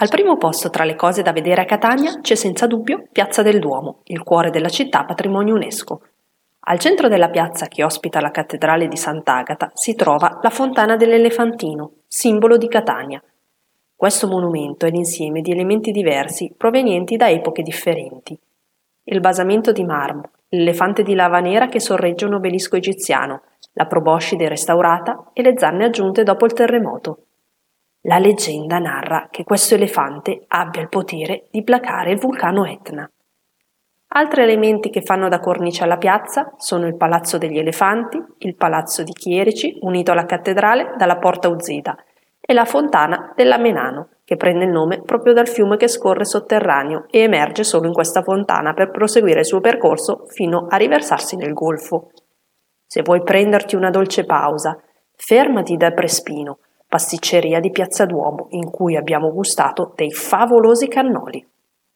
Al primo posto tra le cose da vedere a Catania c'è senza dubbio Piazza del Duomo, il cuore della città patrimonio UNESCO. Al centro della piazza che ospita la cattedrale di Sant'Agata si trova la fontana dell'Elefantino, simbolo di Catania. Questo monumento è l'insieme di elementi diversi provenienti da epoche differenti. Il basamento di marmo, l'elefante di lava nera che sorregge un obelisco egiziano, la proboscide restaurata e le zanne aggiunte dopo il terremoto. La leggenda narra che questo elefante abbia il potere di placare il vulcano Etna. Altri elementi che fanno da cornice alla piazza sono il Palazzo degli Elefanti, il Palazzo di Chierici, unito alla cattedrale dalla Porta Uzeda, e la fontana della Menano, che prende il nome proprio dal fiume che scorre sotterraneo e emerge solo in questa fontana per proseguire il suo percorso fino a riversarsi nel golfo. Se vuoi prenderti una dolce pausa, fermati da Prespino, pasticceria di Piazza Duomo in cui abbiamo gustato dei favolosi cannoli.